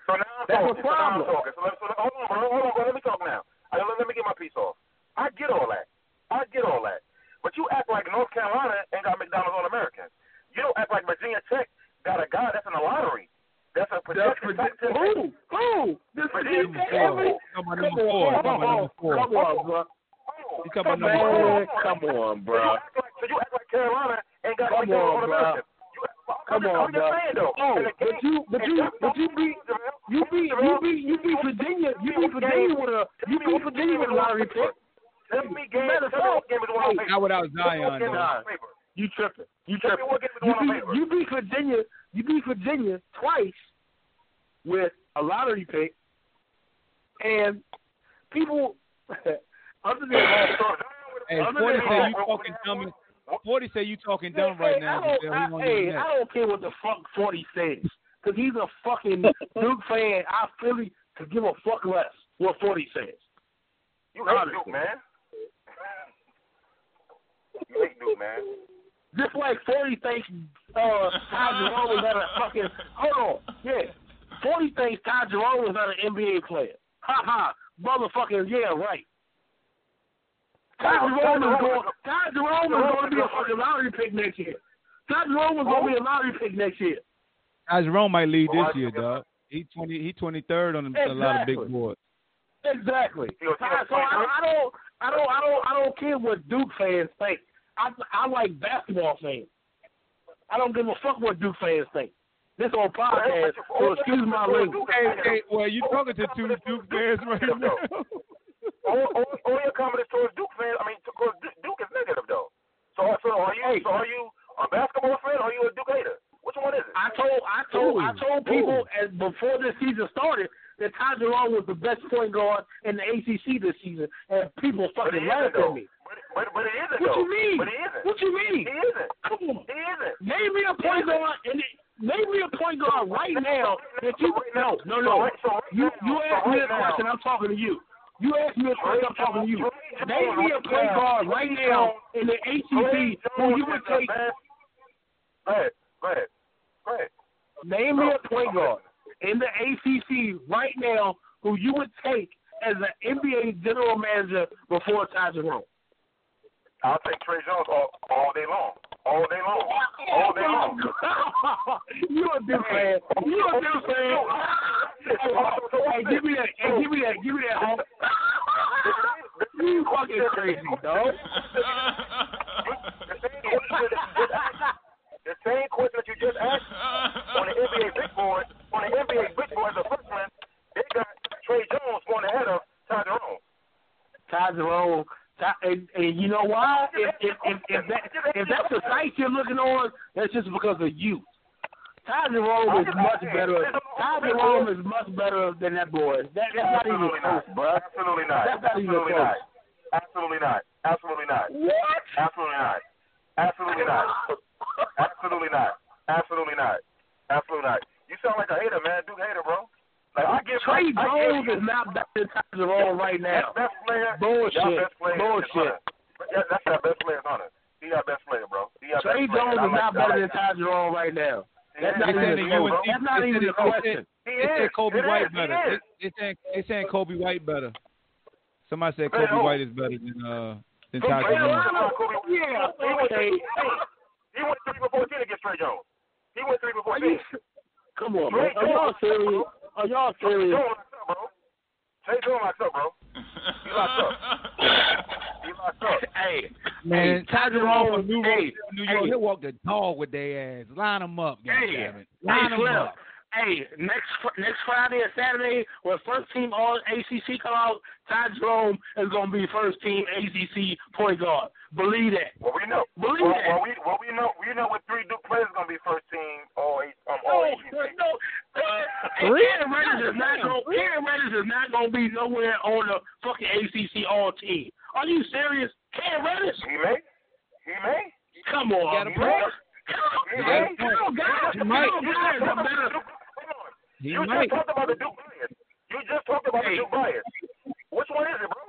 So now I'm That's a talking. So now I'm problem. talking. So, let, so let, hold on, bro. Hold on, bro. Let me talk now. I, let, let me get my piece off. I get all that. I get all that. But you act like North Carolina ain't got McDonald's All Americans. You don't act like Virginia Tech got a guy that's in the lottery. That's a That's projected ridic- top ten. who? Who? This Virginia is Tech. every. Come on, Come number four. on, Come on, number four. come on, bro. You talking about number four? Man, come on, bro. so you act like Carolina ain't got Come McDonald's on, All bro. Come I'm just, on, bro. Oh, the but you, but you, but you beat, you beat, you beat, you beat Virginia. You beat Virginia with a, you beat Virginia with a lottery pick. Tell me game. Matter of Tell me game is one on hey, paper. Not without Tell me Zion what game is the though. one on paper. You tripping? You tripping? what game is the You beat, you beat Virginia. You beat Virginia twice with a lottery pick, and people other than Hey, other Forty than say you talking dumb. Forty say you talking dumb Hey, right now. I don't, I, hey. I don't care what the fuck Forty says, because he's a fucking Duke fan. I really could give a fuck less what Forty says. You hate. Duke, man. You hate Duke, man. Just like Forty thinks uh, Ty Jerome was not a fucking hold on, yeah. Forty thinks Ty Jerome was not an NBA player. Ha ha, motherfucking yeah, right. Ty Jerome is going. Ty Jerome is going to be a fucking lottery pick next year. Ty Jerome is going to be a lottery pick next year. Ty Jerome might lead this year, dog. He twenty. He twenty third on a, a lot of big boards. Exactly. So so I, I don't, I don't, I don't, I don't care what Duke fans think. I, I like basketball fans. I don't give a fuck what Duke fans think. This whole podcast, so excuse my language. Hey, hey, well, you're talking to two Duke fans right now? All, all, all your comments towards Duke fans, I mean, towards Duke, Duke is negative though. So, so are you? So are you a basketball fan or are you a Duke hater? Which one is it? I told, I told, I told people ooh. as before this season started that Ty Jerome was the best point guard in the ACC this season, and people fucking laughed at me. But, but, it isn't What though. you mean? But he isn't. What you mean? He isn't. Come on. He isn't. Name me a point guard, and it, name me a point guard right now that you no no no. You you asked me a question. I'm talking to you. You asked me a question. I'm talking to you. Name me a point guard right now in the ACC who you would take. Go ahead. Go ahead. Go ahead. Name me a point guard in the ACC right now who you would take as an NBA general manager before Ty Jerome. I'll take Tre Jones all, all day long. All day long. All day long. you a Duke fan. You a Duke fan. hey, give me that. Hey, give me that. Give me that. Home. you fucking crazy, dog. The same question that you just asked on the NBA big board, on the NBA big board as a freshman, they got Tre Jones going ahead of Ty Jerome. Ty Jerome. Ty, and, and you know why? If if if, if that if that's the site you're looking on, that's just because of you. Ty Jerome is much better. Ty Jerome is much better than that boy. That, that's not even close, bro. Absolutely not. That's not even Absolutely close. not. Absolutely not. Absolutely not. What? Absolutely not. Absolutely not. Absolutely not. Absolutely not. Absolutely not. You sound like a hater, man. Duke hater, bro. Like Tre I, I Jones is not better than Ty Jerome right now. Best player. Bullshit. Best player Bullshit. That's our best player, is Hunter. He our best player, bro. He our Tre. Jones is not better than Ty Jerome right now. That's not even a the bro. UNC That's not they even saying- a question. He They said. Kobe It White is. He better. They, they saying they saying Kobe White better. Somebody said Kobe who? White is better than uh than Ty Jerome. is Kobe White. Yeah, He went three- He went three before ten against Tre Jones. He went three before Are you, ten. come on, man. Are y'all serious? Are y'all Tre serious? Jones locked up, bro. Tre Jones locked up, bro. He locked up. He locked up. Hey, Man, hey, Ty Jerome from New York, hey, New York, hey. he'll walk the dog with their ass. Line them up, Hey, goddammit. hey, Line them Slim. up. Hey, next next Friday and Saturday, when first team All ACC come out, Ty Jerome is gonna be first team ACC point guard. Believe that. Well, we know. Believe well, that. well, we well we know we know what three Duke players gonna be first team all um No, all no, ACC. no. Uh, Karen Reddish is not gonna. Karen Reddish is not gonna be nowhere on the fucking ACC All team. Are you serious? Karen Reddish? He may. He may. Come on, got a bro. Come may. on, come on, guys. He might. Come on, guys. I'm better. Hold on. He you might. just talked about the Duke bias. You just talked about Hey. the Duke bias. Which one is it, bro?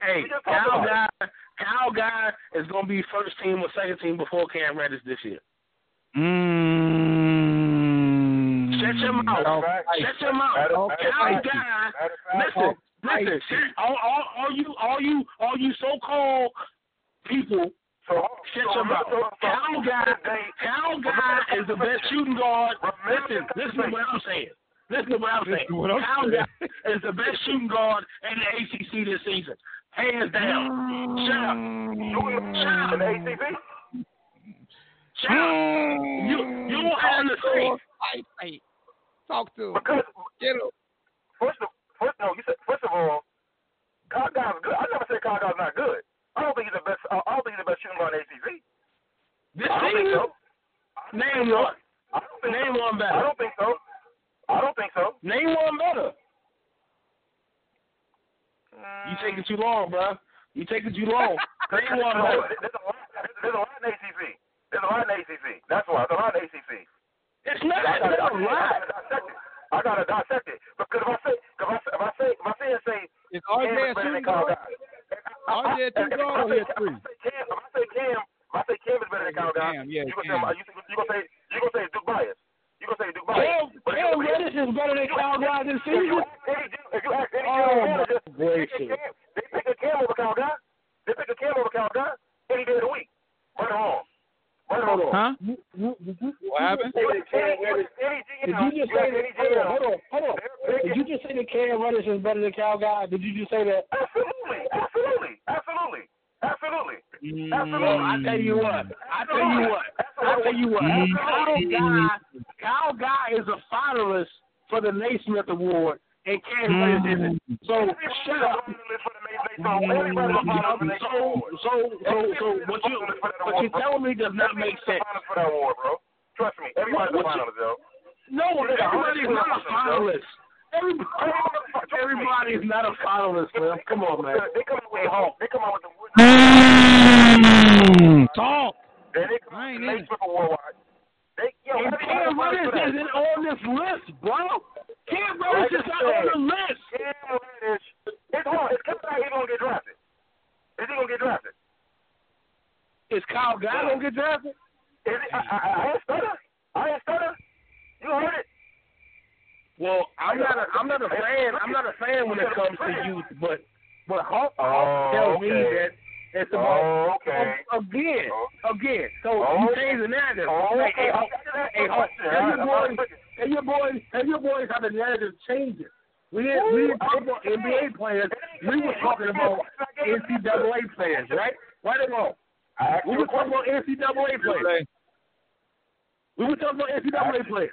Hey, We Kyle Guy, Kyle Guy is gonna be first team or second team before Cam Reddish this year. Mm. Shut your mouth. Matter of fact- Shut your mouth. matter of fact- Kyle Guy. matter of fact- Listen, listen. All, all, all you, all you, all you so-called people. So, Shut so your mouth. remember- Kyle Guy, Kyle Guy is the best shooting guard. Listen, listen to what I'm saying. Listen to what I'm saying. What I'm Cal saying. guy is the best shooting guard in the ACC this season, hands down. Shut up. Shut up. In the ACC? Shut up. You, you don't have to say. Talk to him. Because Get him. first of first no, you said first of all, Kyle Guy's good. I never said Kyle Guy's not good. I don't think he's the best. I don't think he's the best shooting guard in ACC. This I don't think season, so. name one. I don't think Name so. one I don't think so. I don't think so. Name one better. You mm. taking too long, bro. You taking too long. Name one better. There's a lot. There's a lot in ACC. There's a lot in ACC. That's why. There's a lot in ACC. It's not. I It's gotta, not a I lie. gotta dissect it. I gotta dissect it because if I say, if I say, if I say, if I say, and say, Is Cam RJ is better shooting guard? Guy. RJ two guard or he three? If I say Cam, if I say Cam, if I say Cam is better than Kyle Guy, Cam, yeah, you gonna Cam. say, you, you gonna say, you gonna say Duke bias. You gonna say Duke bias. Cam, But Cam Reddish is better than Kyle Guy this season. ask any, Duke- if you ask any Oh, general manager, they pick, gracious. a Cam, they pick a Cam over Kyle Guy. They pick a Cam over Kyle Guy any day of the week. Right or wrong? Hold wrong? Huh? You, you, you, What happened? You ask any- you ask any Did you just say that? Hold on, hold on, hold on. they're Did you just say that Cam Reddish is better than Kyle Guy? Did you just say that? Absolutely, absolutely, absolutely, absolutely, mm. absolutely. Well, I tell you what. I tell you what. I tell you what. Kyle mm. mm. Guy, Kyle Guy is a finalist for the Naismith Award, and Cam Reddish isn't. So shut up. So, so, so, so, what you what you telling me does not make sense. For that award, bro. Trust me, everybody's a finalist, yo. No, everybody's not a finalist. Everybody, everybody's not a finalist, man. Come on, man. They come out with the Hulk. They come out with the. Mm. Talk. Then they come out ain't with the it. Naismith They, yo, And everybody's Cam a finalist Reddish for that. isn't on this list, bro. Cam Reddish is not on the list. Cam Reddish. It's hard. It's Kevin Knight. He's gonna get drafted. Is he gonna get drafted? Is Kyle Guy gonna get drafted? Is he, I, I, I ain't stutter. I ain't stutter. You heard it. Well, I'm not a I'm not a fan. I'm not a fan when it comes to youth, but but Hawk, Hawk Oh, tells me okay. that it's about Oh, okay. again, Oh. again. So Oh, you okay. change the narrative. Oh, Hey, hey, okay. Hawk, hey, Hawk, tell your boys, tell your boys, tell your boys how the narrative changes. We didn't we didn't talk about NBA players. We were talking about NCAA players, right? Right or wrong? We were talking about NCAA players. We were talking about NCAA players.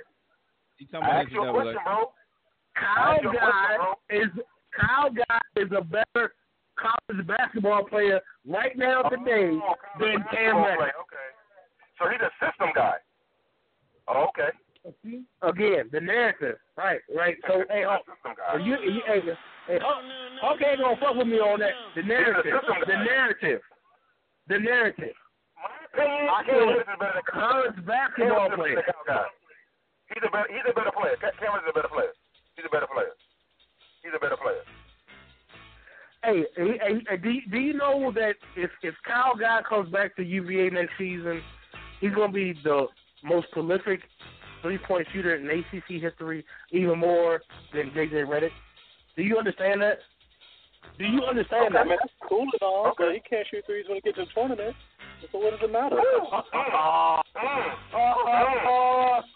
You talking I asked you a NCAA. question, bro. Kyle Ask your Guy question, bro. is Kyle Guy is a better college basketball player right now oh, today Oh, than Cam basketball Reddish. Okay. So he's a system guy. Oh, okay. Again, the narrative. Right, right. So, hey, oh, Hulk, you, you, hey, hey, Hulk, Hulk ain't gonna fuck with me on that. The narrative. The narrative. The narrative. My opinion, I Cameron said college basketball player. He's a better. He's a better player. Cameron's a better player. He's a better player. He's a better player. Hey, hey, hey, do, do you know that if if Kyle Guy comes back to UVA next season, he's gonna be the most prolific three point shooter in ACC history, even more than JJ Redick. Do you understand that? Do you understand okay, that? Man, that's cool and all, okay. but he can't shoot threes when he gets to the tournament. So what does it matter?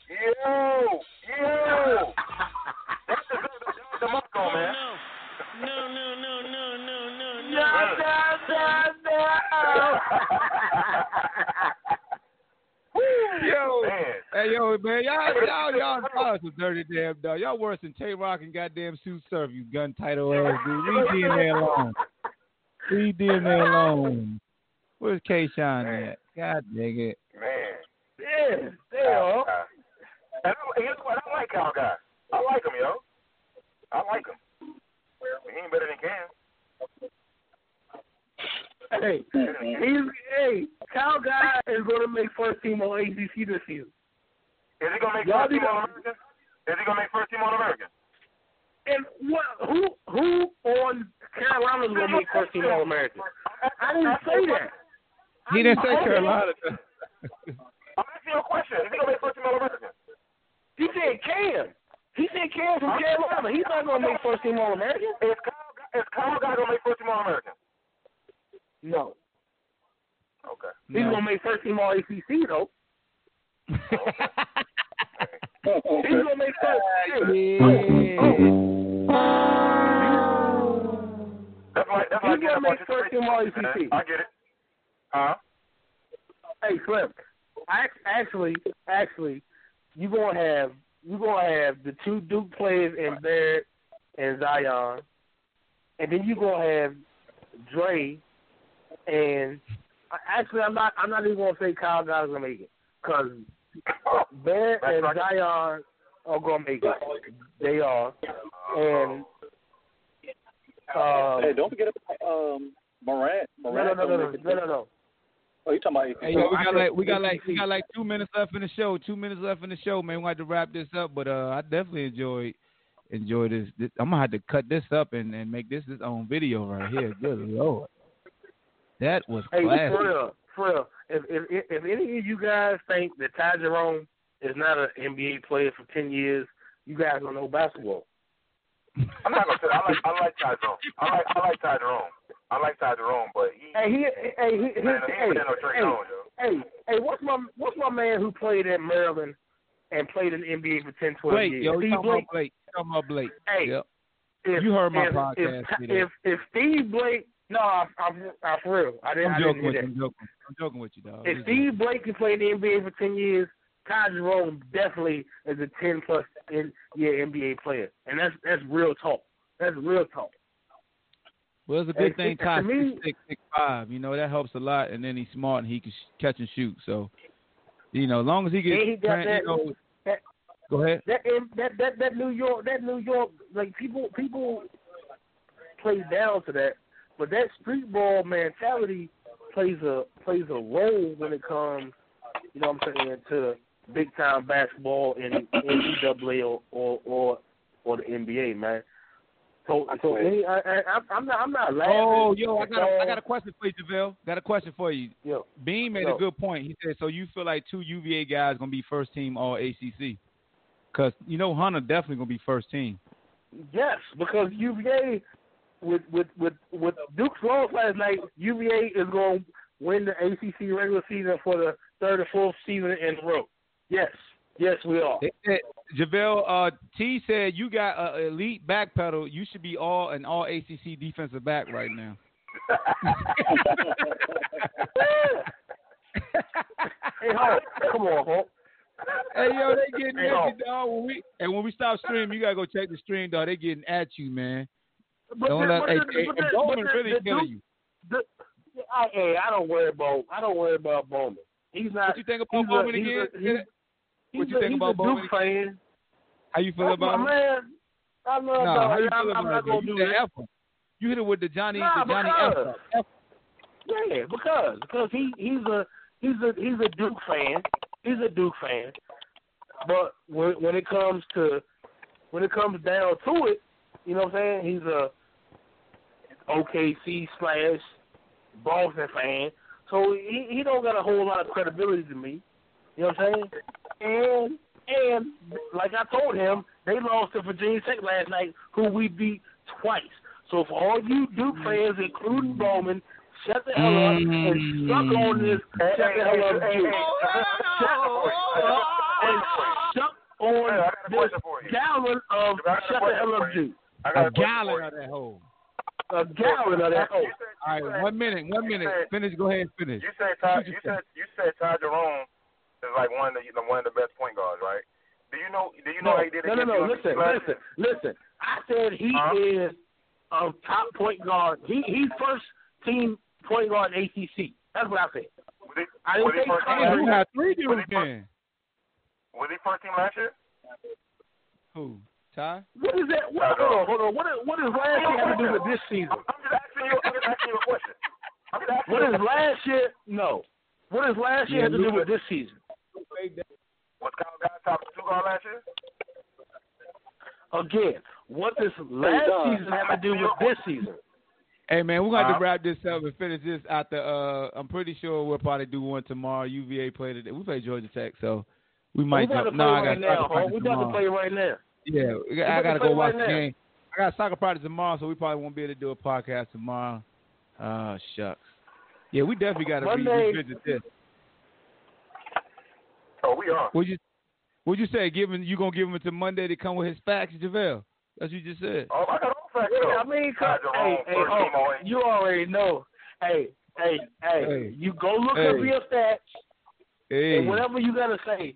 Yo, yo. That's the good the Marco, man. No, no, no, no, no, no, no. No, no, no, no. yo, man. hey yo, man, y'all, y'all, y'all, y'all some dirty damn dog. Y'all worse than Tay Roc and goddamn Sue Surf, you gun title ass dude. Leave DNA alone. Leave DNA alone. Where's K Shine at? God dang it. Man. Yeah, damn. Uh, and I, here's what I like Kyle Guy. I like him, yo. I like him. He ain't better than Cam. Hey, he's hey, Kyle Guy is gonna make first team on ACC this season. Is he gonna make Y'all first team need to- All American? Is he gonna make first team All American? And what? Who who on Carolina is gonna make first team All American? I didn't say that. He didn't say Carolina. I'm asking you a question. Is he gonna make first team All American? He said Cam. He said Cam from Carolina. He's not gonna make first team All American. Is Kyle, Guy- is Kyle Guy gonna make first team All American? No, Okay. he's No. gonna make first team All ACC though. He's gonna make first. Hey, That's like that's He's like gonna getting make first team All ACC. I get it. Huh? Hey, Slim. Actually, actually, you gonna have you gonna have the two Duke players in Barrett and Zion, and then you gonna have Dre, and actually, I'm not I'm not even gonna say Kyle Guy's gonna make it because Barrett and right. Zion are gonna make it. They are, and um, hey, don't forget about um, Morant. no, Morant. no, no, no, no, don't make no, no, no. Oh, you talking about? Hey, yo, we got like we got like we got like two minutes left in the show. Two minutes left in the show, man. We got to wrap this up, but uh, I definitely enjoyed enjoy this. this. I'm gonna have to cut this up and, and make this its own video right here. Good lord, that was Hey, classic. for real, for real. If, if if any of you guys think that Ty Jerome is not an NBA player for ten years, you guys don't know basketball. I'm not gonna say I like I like Ty Jerome. I like I like Ty Jerome. I like Ty Jerome, but he Hey, he, hey, he, he, he ain't hey, been no Tre hey, Jones, hey, hey, what's my what's my man who played at Maryland and played in the NBA for 10, 12 Blake, years? yo, Steve talking Blake. about Blake? You talking about Blake? Hey, Yep. if, You heard my if, podcast, If, if if Steve Blake, no, I, I, I for real, I didn't, I I'm didn't joking hear with you. that. I'm joking. I'm joking with you, dog. If Steve Blake can play in the NBA for ten years, Ty Jerome definitely is a ten plus year NBA player, and that's that's real talk. That's real talk. Well, it's a good Hey, thing to Ty me- six, six, five. You know that helps a lot, and then he's smart and he can sh- catch and shoot. So, you know, as long as he gets, he got that- you know, that- go ahead. That that that that New York that New York like people people play down to that, but that street ball mentality plays a plays a role when it comes, you know what I'm saying, to big time basketball in NCAA or or or, or the NBA, man. So so any, I, I, I'm- I'm not I'm not laughing. Oh, yo, I got a, I got a question for you, JaVale. Got a question for you. Yo, Bean made Yo. a good point. He said, so you feel like two UVA guys gonna be first team All ACC? Because you know Hunter definitely gonna be first team. Yes, because UVA with with with with Duke's loss last night, UVA is going to win the ACC regular season for the third or fourth season in a row. Yes, yes, we are. They said, JaVale uh, T said you got an elite back pedal. You should be all an All ACC defensive back right now. hey, Hulk, come on, Hulk. Hey yo, they getting Hey, at you, dog. When we and when we stop streaming, you gotta go check the stream, dog. They getting at you, man. But Don't let but hey, hey, but Bowman but really killing you. The, I, hey, I don't worry about I don't worry about Bowman. He's not. What you think about a- Bowman he's again? What you a, think about Bo? Duke fan. How you feel That's about him? man. I love Nah, how you I'm, feel I'm about gonna You do said that. F him. You hit it with the Johnny, Nah, the Johnny because-. F. Yeah, because because he he's a he's a he's a Duke fan. He's a Duke fan. But when when it comes to when it comes down to it, you know what I'm saying? He's a OKC slash Boston fan. So he he don't got a whole lot of credibility to me. You know what I'm saying? And and like I told him, they lost to Virginia Tech last night, who we beat twice. So for all you Duke fans, including Bowman, shut the hell up and suck on this. Shut the hell up, Duke. Shut up and suck on this gallon of shut the hell up, Duke. A gallon of that hole. A gallon of that. Oh, All right, one minute, one minute. Finish. Go ahead, and finish. You said Ty, you said you said Ty Jerome is like one of the one of the best point guards, right? Do you know? Do you know no, how he did it? no, no, no. Listen, UNC listen, listen. I said he Huh? is a top point guard. He he's first team point guard in ACC. That's what I said. Was he, I didn't was he say first team last year? had three Was dudes he first- then. Was he first team last year? Who? Ty? What is that? What, hold on, hold on. What is, what does last year have to do with this season? I'm just asking you. I'm just asking you a question. I'm just asking What last year? No. What does last year Yeah, have to do with this season? Was Kyle Guy top two guard last year? Again, what does last Don. season have to do with this season? Hey man, we're gonna have to wrap this up and finish this after. Uh, I'm pretty sure we'll probably do one tomorrow. UVA play today. We play Georgia Tech, so we We might. got to play no, I right got now, soccer huh? practice We got to play right now. Yeah, we got- I got gotta to go watch right the now. game. I got soccer practice tomorrow, so we probably won't be able to do a podcast tomorrow. Oh shucks. Yeah, we definitely got to re- Monday- revisit this. Oh, we are. What you What you say? Giving you gonna give him until Monday to come with his facts, Javale? That's what you just said. Oh, I got all facts. Yeah, though. I mean, cause, Jerome, hey, hey, first oh, you already know. Hey, hey, hey, Hey. you go look Hey. up your stats Hey, and whatever you gotta say.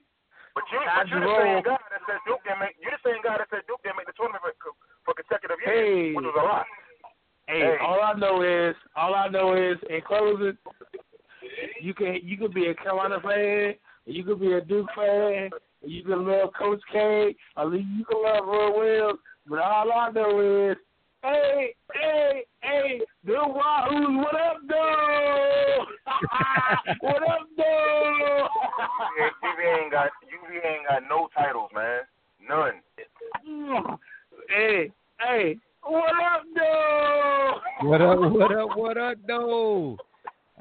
But you, Ty but you're the same guy that said Duke didn't make. You're the same guy that said Duke didn't make the tournament for, for consecutive years, Hey. which was a lot. Hey, Hey. all I know is, all I know is, in closing, you can you could be a Carolina fan, you could be a Duke fan, you can love Coach K, or you can love Roy Williams, but all I know is, hey, hey, hey, the Wahoos, what up, though? what up, though? UVA ain't got UVA ain't got no titles, man. None. hey, hey, what up, though? What up? What up? What up, though?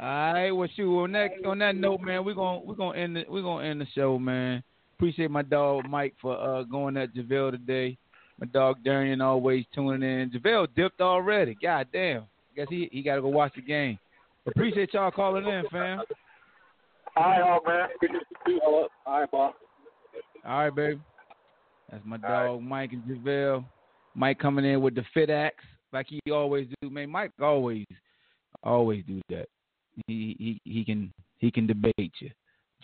All right. Well, shoot. On that on that note, man, we're gonna we're gonna end the, we're gonna end the show, man. Appreciate my dog Mike for uh going at Javale today. My dog Darian always tuning in. Javale dipped already. God damn. I guess he he got to go watch the game. Appreciate y'all calling in, fam. All right, Hawk, man. All right, boss. All right, baby. That's my All right. dog Mike and Javale. Mike coming in with the fit axe like he always do. Man, Mike always always do that. He he he can he can debate you.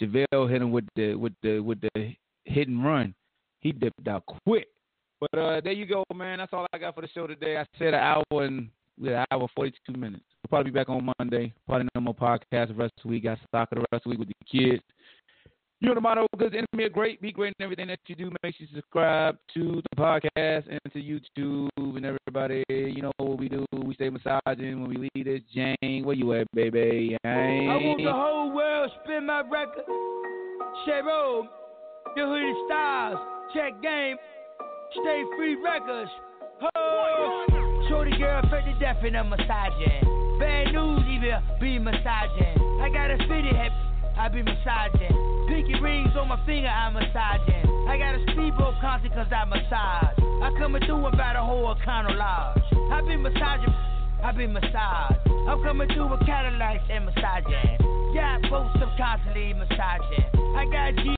Javale hit him with the with the with the hit and run. He dipped out quick. But uh there you go, man. That's all I got for the show today. I said an hour and we had an hour forty two minutes. We'll probably be back on Monday. Probably no more podcast the rest of the week. Got soccer the rest of the week with the kids. You know the motto, because the enemy are great, be great in everything that you do. Make sure you subscribe to the podcast and to YouTube and everybody. You know what we do. We stay massaging when we leave this. Jane, where you at, baby? I want the whole world spin my record. Cheryl, the hoodie styles, check game, stay free records. Ho! Shorty girl, fed to death and I'm massaging. Bad news, even be massaging. I got a city hip, I be massaging. Pinky rings on my finger, I'm massaging. I got a speedboat concert cause I massage. I coming through about a whole Econo Lodge. I be massaging. I be massaged. I'm coming through with Cadillacs and massaging. Both subconsciously massaging. I got G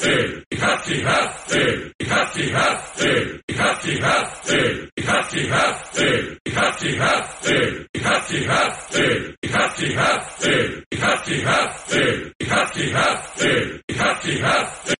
Hefty, hefty! Hefty, hefty! Hefty, hefty! Hefty, hefty! Hefty, hefty! Hefty, hefty! Hefty, hefty! Hefty, hefty! Hefty, hefty! Hefty, hefty!